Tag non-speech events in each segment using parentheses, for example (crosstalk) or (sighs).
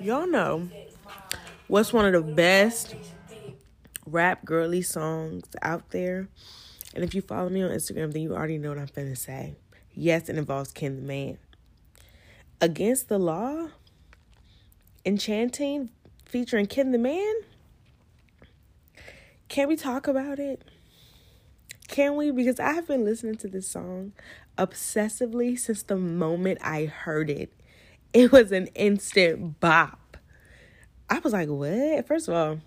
Y'all know what's one of the best rap girly songs out there? And if you follow me on Instagram, then you already know what I'm finna say. Yes, it involves Ken the Man. Against the Law, Enchanting, featuring Ken the Man. Can we talk about it? Can we? Because I have been listening to this song obsessively since the moment I heard it. It was an instant bop. I was like, what? First of all,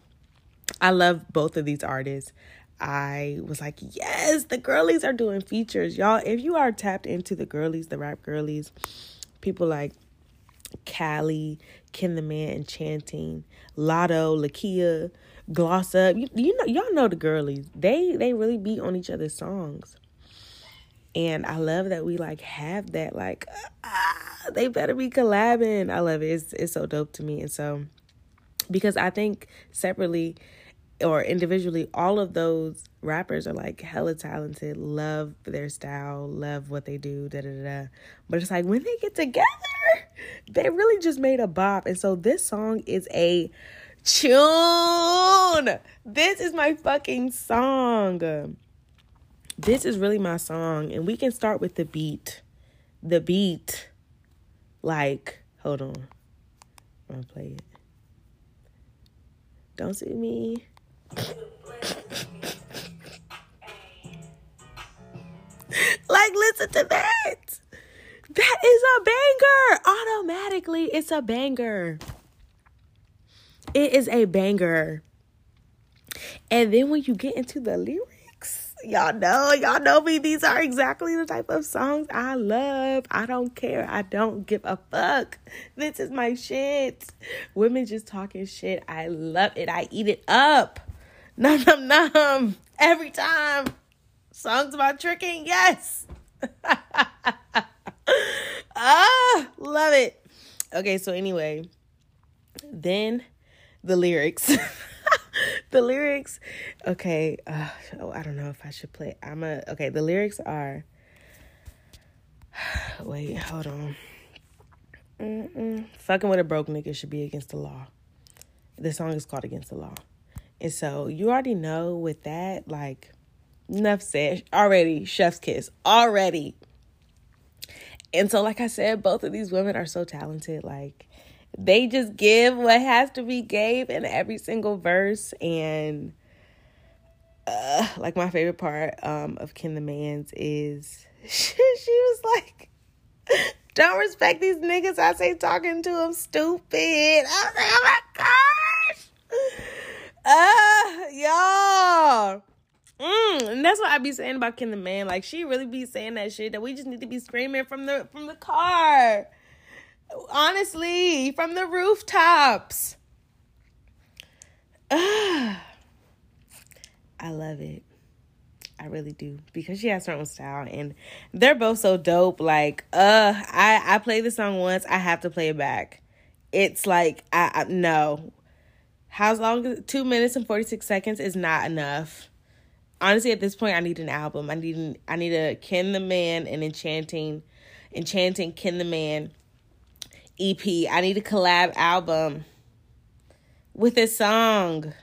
I love both of these artists. I was like, yes, the girlies are doing features. Y'all, if you are tapped into the girlies, the rap girlies, people like Callie, Ken the Man, Enchanting, Latto, Lakeyah, Gloss Up. You, you know, y'all know the girlies. They they really beat on each other's songs. And I love that we like have that like ah, they better be collabing. I love it. It's it's so dope to me. And so because I think separately or individually, all of those rappers are like hella talented, love their style, love what they do, da da da. But it's like when they get together, they really just made a bop. And so this song is a tune. This is my fucking song. This is really my song. And we can start with the beat. The beat. Like, hold on. I'm gonna play it. Don't see me. (laughs) like, listen to that. That is a banger. Automatically, it's a banger. It is a banger. And then when you get into the lyrics, y'all know, y'all know me. These are exactly the type of songs I love. I don't care. I don't give a fuck. This is my shit. Women just talking shit. I love it. I eat it up. Num num num. Every time. Songs about tricking, yes. (laughs) ah, love it. Okay, so anyway, then the lyrics. (laughs) the lyrics, okay. Uh, oh, I don't know if I should play. I'm a okay. The lyrics are. (sighs) Wait, hold on. Mm-mm. Fucking with a broke nigga should be against the law. The song is called Against the Law. And so you already know with that, like, enough said. Already, chef's kiss. Already. And so, like I said, both of these women are so talented. Like, they just give what has to be gave in every single verse. And, uh, like, my favorite part um, of Ken the Man's is (laughs) she, she was like, don't respect these niggas. I say talking to them stupid. I was like, oh my gosh. Uh, y'all. Mm, and that's what I be saying about Ken the Man. Like she really be saying that shit that we just need to be screaming from the from the car. Honestly, from the rooftops. (sighs) I love it. I really do because she has her own style and they're both so dope. Like, uh, I I play the song once, I have to play it back. It's like I, I no. How long? Two minutes and forty six seconds is not enough honestly at this point I need an album. I need I need a Ken the Man and Enchanting Enchanting Ken the Man EP. I need a collab album with a song.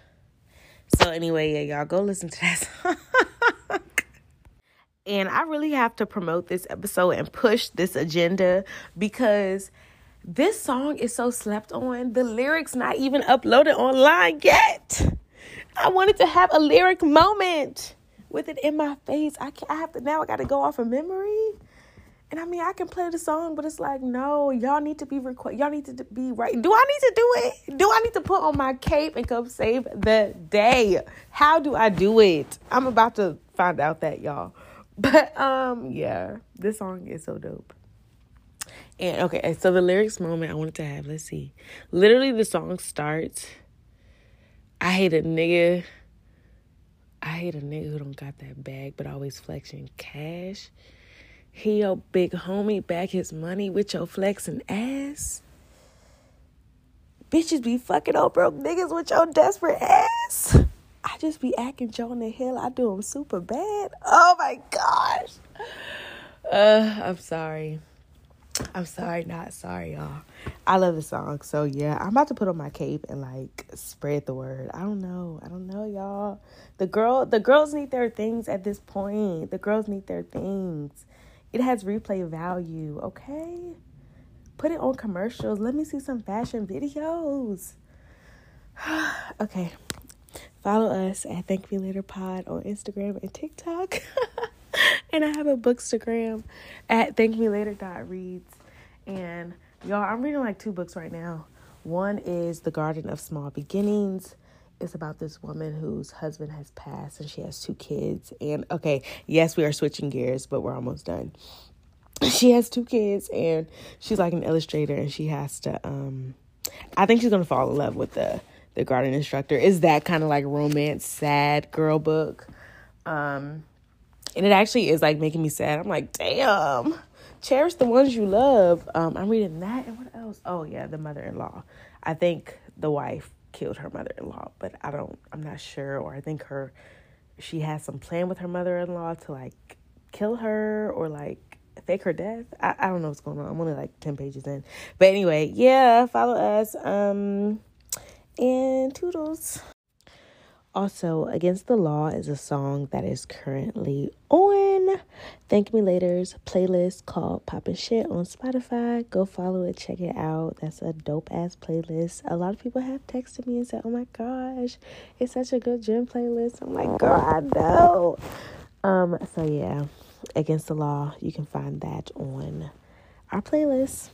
So anyway, yeah, y'all go listen to that (laughs) song. and I really have to promote this episode and push this agenda because this song is so slept on. The lyrics not even uploaded online yet. I wanted to have a lyric moment with it in my face. I can't, I have to now I got to go off of memory. And I mean, I can play the song, but it's like, no, y'all need to be. Y'all need to be right. Do I need to do it? Do I need to put on my cape and come save the day? How do I do it? I'm about to find out that y'all. (laughs) But um, yeah, this song is so dope. And okay, so the lyrics moment I wanted to have. Let's see. Literally, the song starts I hate a nigga. I hate a nigga who don't got that bag but always flexing cash. He your big homie back his money with your flexing ass. Bitches be fucking old broke niggas with your desperate ass. I just be acting Jonah Hill. I do him super bad. Oh my gosh. Uh, I'm sorry. I'm sorry, not sorry, y'all. I love the song. So yeah, I'm about to put on my cape and like spread the word. I don't know. I don't know, y'all. The girl the girls need their things at this point. The girls need their things. It has replay value, okay? Put it on commercials. Let me see some fashion videos. (sighs) okay. Follow us at Thank Me Later Pod on Instagram and TikTok. (laughs) and I have a bookstagram at thankmelater.reads. And y'all, I'm reading like two books right now. One is The Garden of Small Beginnings. It's about this woman whose husband has passed and she has two kids. And okay, yes, we are switching gears, but we're almost done. (laughs) She has two kids and she's like an illustrator and she has to um I think she's gonna fall in love with the the garden instructor. Is that kind of like romance, sad girl book? Um and it actually is like making me sad. I'm like, damn cherish the ones you love. Um, I'm reading that and what else? Oh yeah, the mother-in-law. I think the wife killed her mother-in-law, but I don't. I'm not sure. Or I think her, she has some plan with her mother-in-law to like kill her or like fake her death. I, I don't know what's going on. I'm only like ten pages in, but anyway, yeah. Follow us. Um, and toodles. Also, Against the Law is a song that is currently on Thank Me Later's playlist called Poppin' Shit on Spotify. Go follow it, check it out. That's a dope ass playlist. A lot of people have texted me and said, Oh my gosh, it's such a good gym playlist. I'm like, girl, I know. Um, so yeah, Against the Law, you can find that on our playlist.